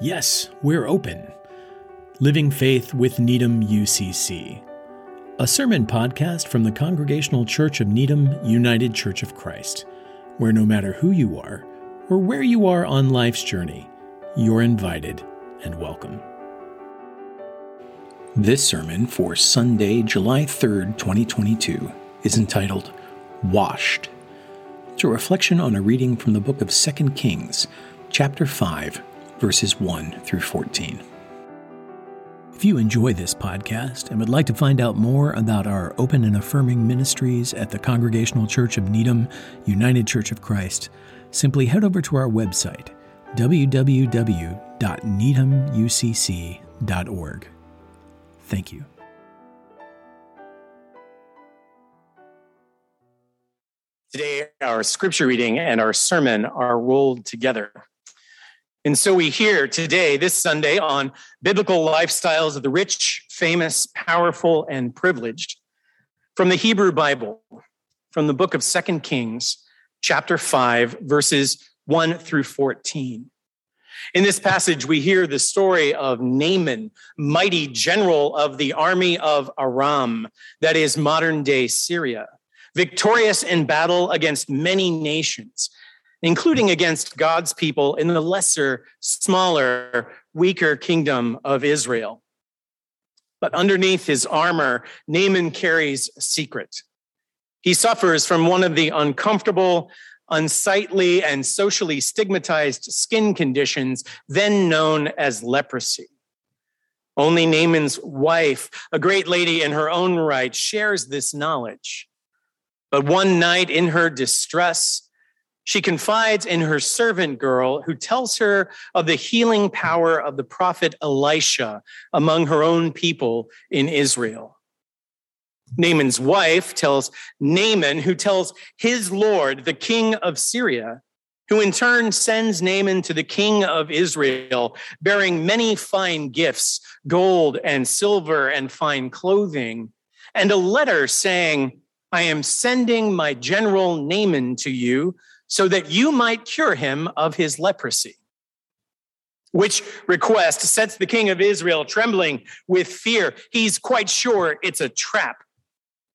Yes, we're open. Living Faith with Needham UCC, a sermon podcast from the Congregational Church of Needham United Church of Christ, where no matter who you are or where you are on life's journey, you're invited and welcome. This sermon for Sunday, July 3rd, 2022, is entitled Washed. It's a reflection on a reading from the book of 2 Kings, chapter 5, verses 1 through 14. If you enjoy this podcast and would like to find out more about our open and affirming ministries at the Congregational Church of Needham, United Church of Christ, simply head over to our website, www.needhamucc.org. Thank you. Today, our scripture reading and our sermon are rolled together. And so we hear today, this Sunday, on biblical lifestyles of the rich, famous, powerful, and privileged from the Hebrew Bible, from the book of Second Kings, chapter 5, verses 1 through 14. In this passage, we hear the story of Naaman, mighty general of the army of Aram, that is modern day Syria, victorious in battle against many nations including against God's people in the lesser, smaller, weaker kingdom of Israel. But underneath his armor, Naaman carries a secret. He suffers from one of the uncomfortable, unsightly, and socially stigmatized skin conditions then known as leprosy. Only Naaman's wife, a great lady in her own right, shares this knowledge. But one night in her distress, she confides in her servant girl, who tells her of the healing power of the prophet Elisha among her own people in Israel. Naaman's wife tells Naaman, who tells his Lord, the king of Syria, who in turn sends Naaman to the king of Israel, bearing many fine gifts, gold and silver and fine clothing, and a letter saying, I am sending my general Naaman to you so that you might cure him of his leprosy. Which request sets the king of Israel trembling with fear. He's quite sure it's a trap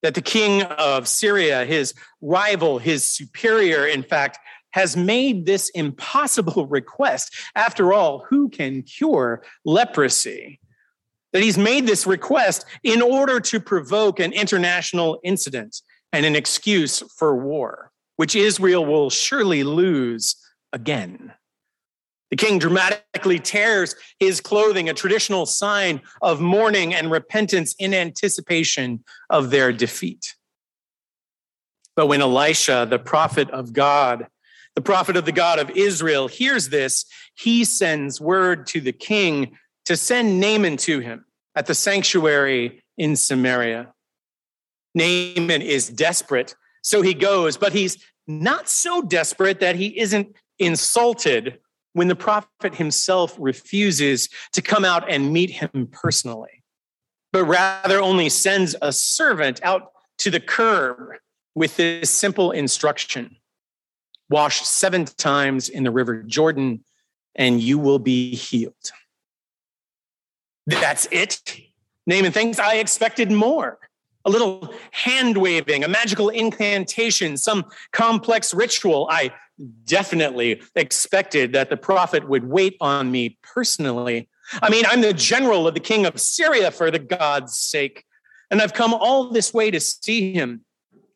that the king of Syria, his rival, his superior, in fact, has made this impossible request. After all, who can cure leprosy? That he's made this request in order to provoke an international incident and an excuse for war which Israel will surely lose again. The king dramatically tears his clothing, a traditional sign of mourning and repentance in anticipation of their defeat. But when Elisha, the prophet of God, the prophet of the God of Israel, hears this, he sends word to the king to send Naaman to him at the sanctuary in Samaria. Naaman is desperate so he goes, but he's not so desperate that he isn't insulted when the prophet himself refuses to come out and meet him personally, but rather only sends a servant out to the curb with this simple instruction wash seven times in the river Jordan, and you will be healed. That's it. Naaman thinks I expected more a little hand waving, a magical incantation, some complex ritual. I definitely expected that the prophet would wait on me personally. I mean, I'm the general of the king of Syria for the God's sake, and I've come all this way to see him.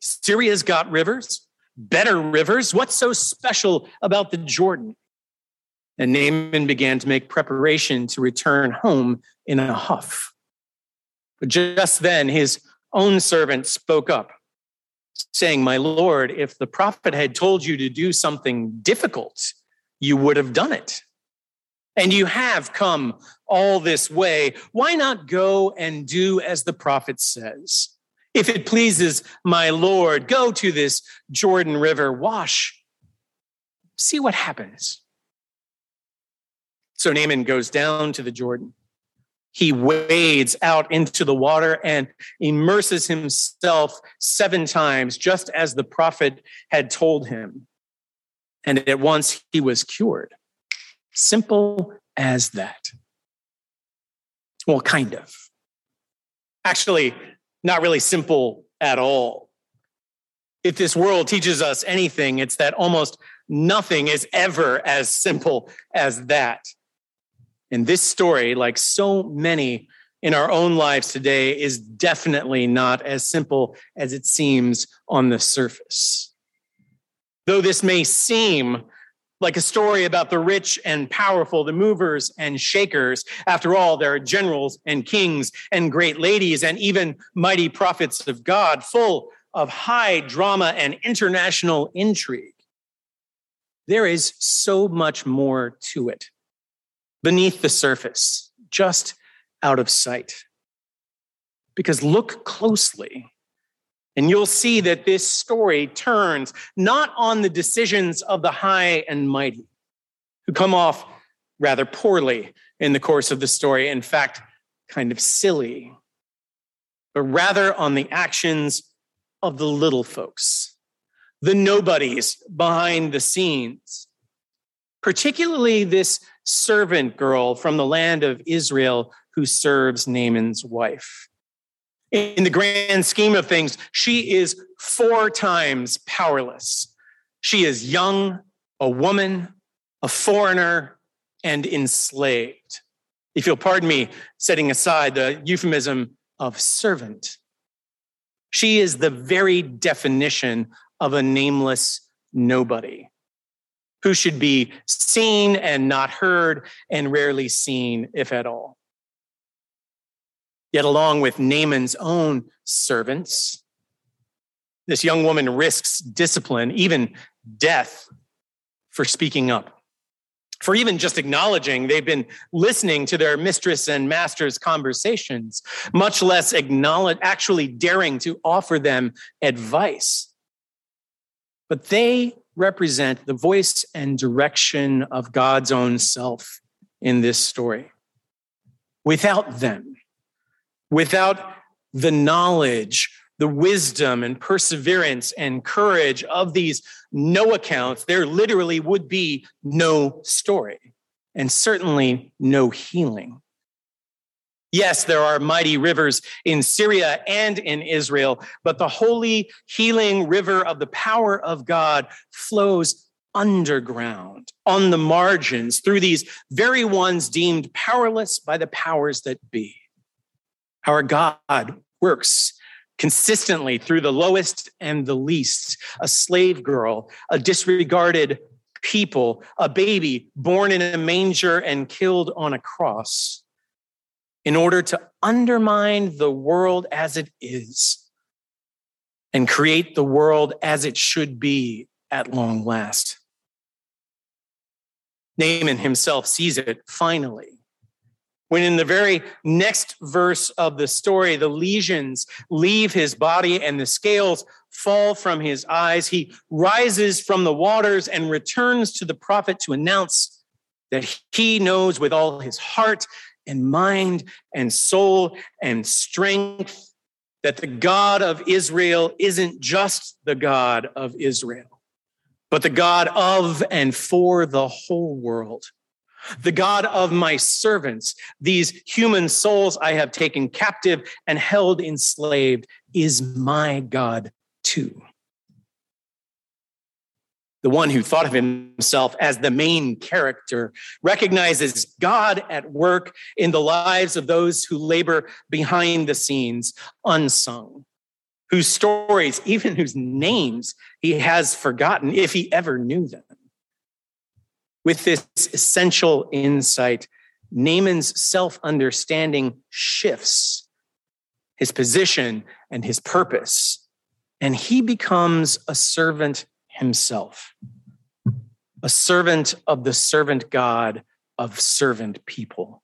Syria's got rivers, better rivers. What's so special about the Jordan? And Naaman began to make preparation to return home in a huff. But just then, his own servant spoke up, saying, My Lord, if the prophet had told you to do something difficult, you would have done it. And you have come all this way. Why not go and do as the prophet says? If it pleases my Lord, go to this Jordan River, wash, see what happens. So Naaman goes down to the Jordan he wades out into the water and immerses himself seven times, just as the prophet had told him. And at once he was cured. Simple as that? Well, kind of. Actually, not really simple at all. If this world teaches us anything, it's that almost nothing is ever as simple as that. And this story, like so many in our own lives today, is definitely not as simple as it seems on the surface. Though this may seem like a story about the rich and powerful, the movers and shakers. After all, there are generals and kings and great ladies and even mighty prophets of God, full of high drama and international intrigue. There is so much more to it beneath the surface, just out of sight. Because look closely and you'll see that this story turns not on the decisions of the high and mighty, who come off rather poorly in the course of the story, in fact, kind of silly, but rather on the actions of the little folks, the nobodies behind the scenes, particularly this servant girl from the land of Israel who serves Naaman's wife in the grand scheme of things, she is four times powerless. She is young, a woman, a foreigner, and enslaved. If you'll pardon me, setting aside the euphemism of servant, she is the very definition of a nameless nobody who should be seen and not heard, and rarely seen, if at all. Yet, along with Naaman's own servants, this young woman risks discipline, even death, for speaking up, for even just acknowledging they've been listening to their mistress and master's conversations, much less acknowledge, actually daring to offer them advice. But they represent the voice and direction of God's own self in this story. Without them, without the knowledge, the wisdom and perseverance and courage of these no accounts, there literally would be no story and certainly no healing. Yes, there are mighty rivers in Syria and in Israel, but the holy healing river of the power of God flows underground, on the margins, through these very ones deemed powerless by the powers that be. Our God works consistently through the lowest and the least a slave girl, a disregarded people, a baby born in a manger and killed on a cross, in order to undermine the world as it is and create the world as it should be at long last. Naaman himself sees it finally when in the very next verse of the story, the lesions leave his body and the scales fall from his eyes, he rises from the waters and returns to the prophet to announce that he knows with all his heart and mind and soul and strength that the God of Israel isn't just the God of Israel, but the God of and for the whole world the God of my servants, these human souls I have taken captive and held enslaved, is my God too. The one who thought of himself as the main character recognizes God at work in the lives of those who labor behind the scenes, unsung, whose stories, even whose names, he has forgotten if he ever knew them. With this essential insight, Naaman's self understanding shifts his position and his purpose, and he becomes a servant himself, a servant of the servant God of servant people.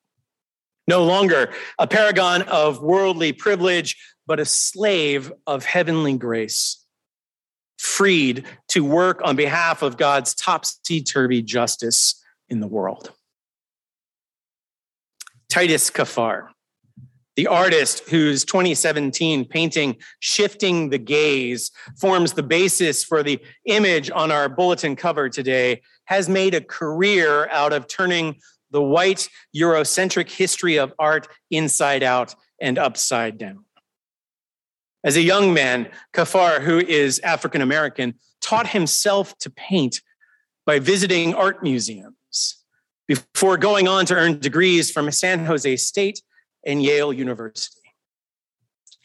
No longer a paragon of worldly privilege, but a slave of heavenly grace freed to work on behalf of God's topsy turvy justice in the world. Titus Kaphar, the artist whose 2017 painting, Shifting the Gaze, forms the basis for the image on our bulletin cover today, has made a career out of turning the white Eurocentric history of art inside out and upside down. As a young man, Kaphar, who is African American, taught himself to paint by visiting art museums before going on to earn degrees from San Jose State and Yale University.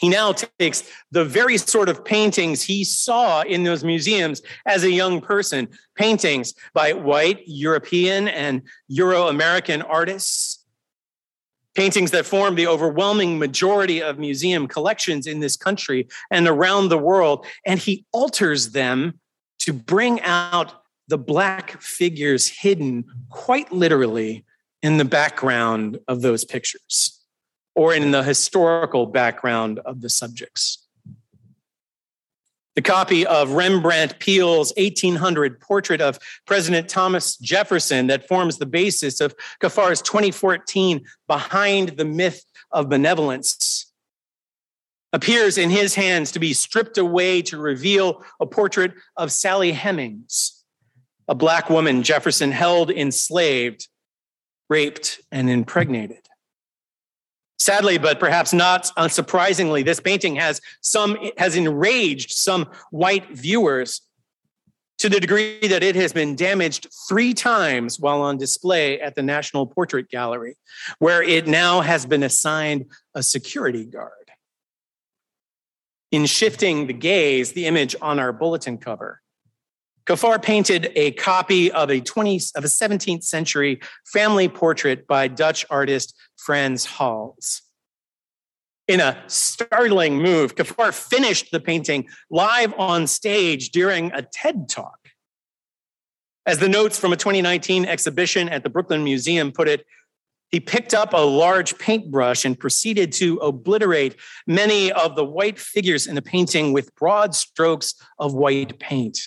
He now takes the very sort of paintings he saw in those museums as a young person, paintings by white, European, and Euro American artists, paintings that form the overwhelming majority of museum collections in this country and around the world. And he alters them to bring out the black figures hidden quite literally in the background of those pictures or in the historical background of the subjects. The copy of Rembrandt Peale's 1800 portrait of President Thomas Jefferson that forms the basis of Kaphar's 2014 Behind the Myth of Benevolence appears in his hands to be stripped away to reveal a portrait of Sally Hemings, a Black woman Jefferson held enslaved, raped, and impregnated. Sadly, but perhaps not unsurprisingly, this painting has some has enraged some white viewers to the degree that it has been damaged three times while on display at the National Portrait Gallery, where it now has been assigned a security guard. In shifting the gaze, the image on our bulletin cover, Kaphar painted a copy of a 20 of a 17th century family portrait by Dutch artist Frans Hals. In a startling move, Kaphar finished the painting live on stage during a TED talk. As the notes from a 2019 exhibition at the Brooklyn Museum put it, he picked up a large paintbrush and proceeded to obliterate many of the white figures in the painting with broad strokes of white paint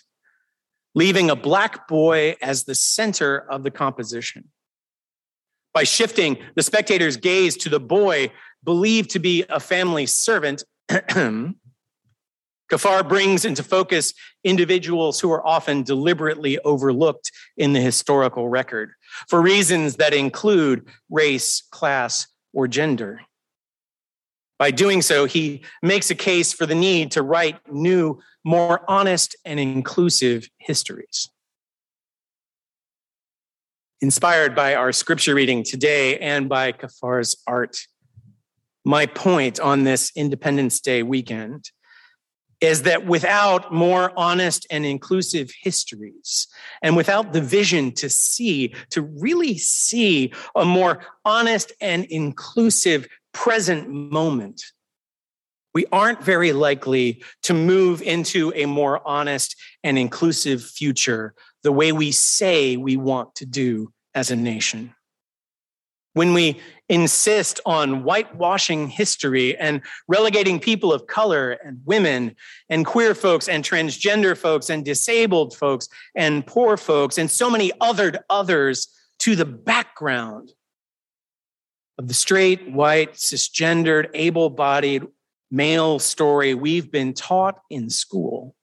leaving a black boy as the center of the composition. By shifting the spectator's gaze to the boy believed to be a family servant, Kaphar brings into focus individuals who are often deliberately overlooked in the historical record for reasons that include race, class, or gender. By doing so, he makes a case for the need to write new, more honest, and inclusive histories. Inspired by our scripture reading today and by Kaphar's art, my point on this Independence Day weekend is that without more honest and inclusive histories, and without the vision to see, to really see a more honest and inclusive present moment, we aren't very likely to move into a more honest and inclusive future the way we say we want to do as a nation. When we insist on whitewashing history and relegating people of color and women and queer folks and transgender folks and disabled folks and poor folks and so many othered others to the background of the straight, white, cisgendered, able bodied male story we've been taught in school?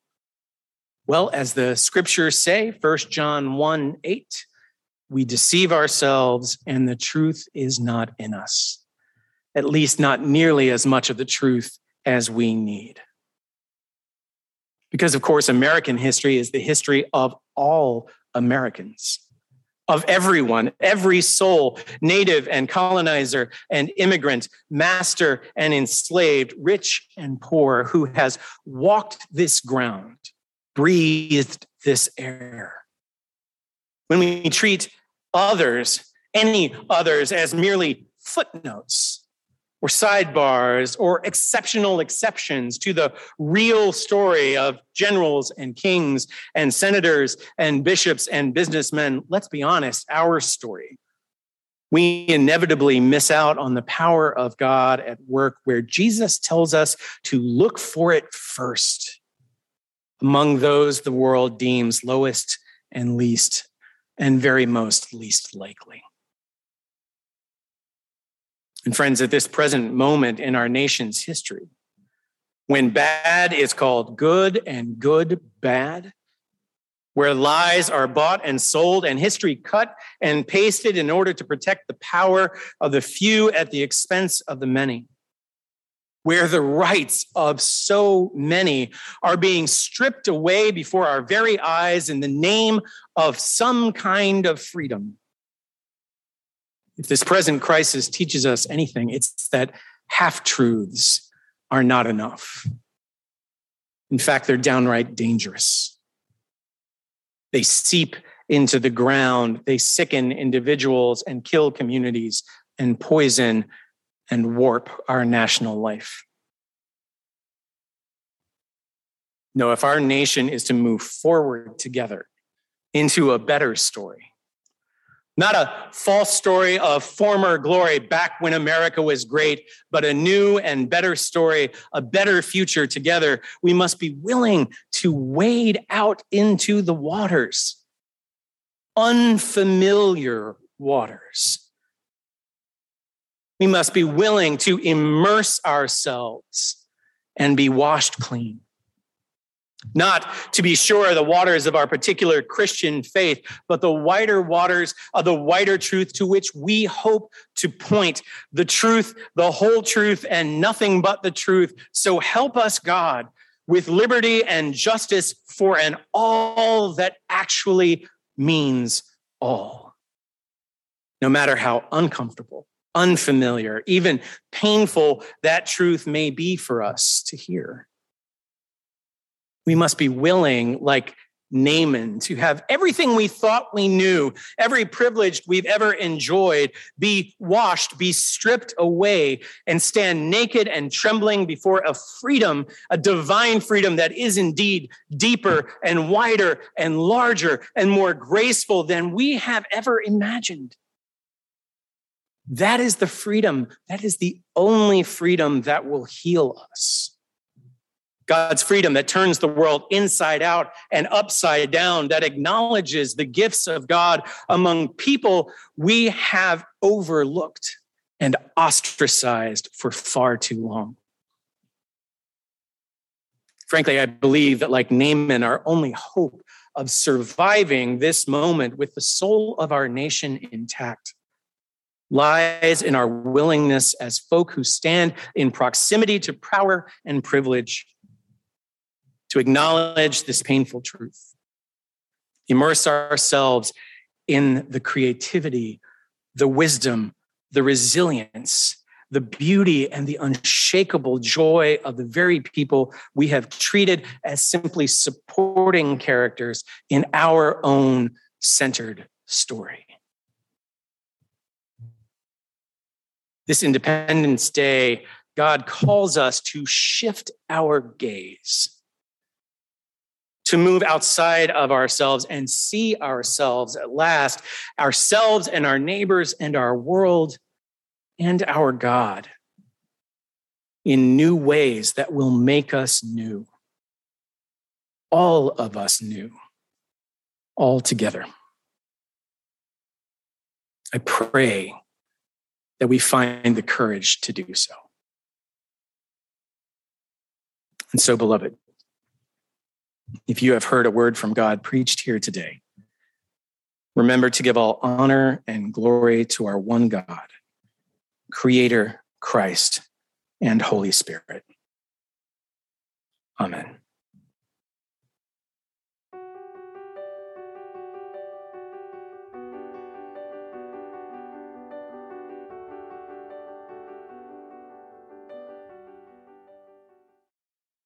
Well, as the scriptures say, 1 John 1 8, we deceive ourselves and the truth is not in us, at least not nearly as much of the truth as we need. Because, of course, American history is the history of all Americans of everyone, every soul, native and colonizer and immigrant, master and enslaved, rich and poor, who has walked this ground, breathed this air. When we treat others, any others, as merely footnotes, or sidebars or exceptional exceptions to the real story of generals and kings and senators and bishops and businessmen. Let's be honest, our story. We inevitably miss out on the power of God at work where Jesus tells us to look for it first among those the world deems lowest and least and very most least likely. And friends, at this present moment in our nation's history, when bad is called good and good bad, where lies are bought and sold and history cut and pasted in order to protect the power of the few at the expense of the many, where the rights of so many are being stripped away before our very eyes in the name of some kind of freedom. If this present crisis teaches us anything, it's that half truths are not enough. In fact, they're downright dangerous. They seep into the ground, they sicken individuals and kill communities and poison and warp our national life. No, if our nation is to move forward together into a better story, not a false story of former glory back when America was great, but a new and better story, a better future together. We must be willing to wade out into the waters, unfamiliar waters. We must be willing to immerse ourselves and be washed clean not to be sure the waters of our particular Christian faith, but the wider waters of the wider truth to which we hope to point the truth, the whole truth, and nothing but the truth. So help us, God, with liberty and justice for an all that actually means all. No matter how uncomfortable, unfamiliar, even painful that truth may be for us to hear we must be willing, like Naaman, to have everything we thought we knew, every privilege we've ever enjoyed, be washed, be stripped away, and stand naked and trembling before a freedom, a divine freedom that is indeed deeper and wider and larger and more graceful than we have ever imagined. That is the freedom. That is the only freedom that will heal us. God's freedom that turns the world inside out and upside down, that acknowledges the gifts of God among people we have overlooked and ostracized for far too long. Frankly, I believe that, like Naaman, our only hope of surviving this moment with the soul of our nation intact lies in our willingness as folk who stand in proximity to power and privilege to acknowledge this painful truth, immerse ourselves in the creativity, the wisdom, the resilience, the beauty, and the unshakable joy of the very people we have treated as simply supporting characters in our own centered story. This Independence Day, God calls us to shift our gaze to move outside of ourselves and see ourselves at last, ourselves and our neighbors and our world and our God in new ways that will make us new. All of us new, all together. I pray that we find the courage to do so. And so, beloved, if you have heard a word from God preached here today, remember to give all honor and glory to our one God, Creator, Christ, and Holy Spirit. Amen.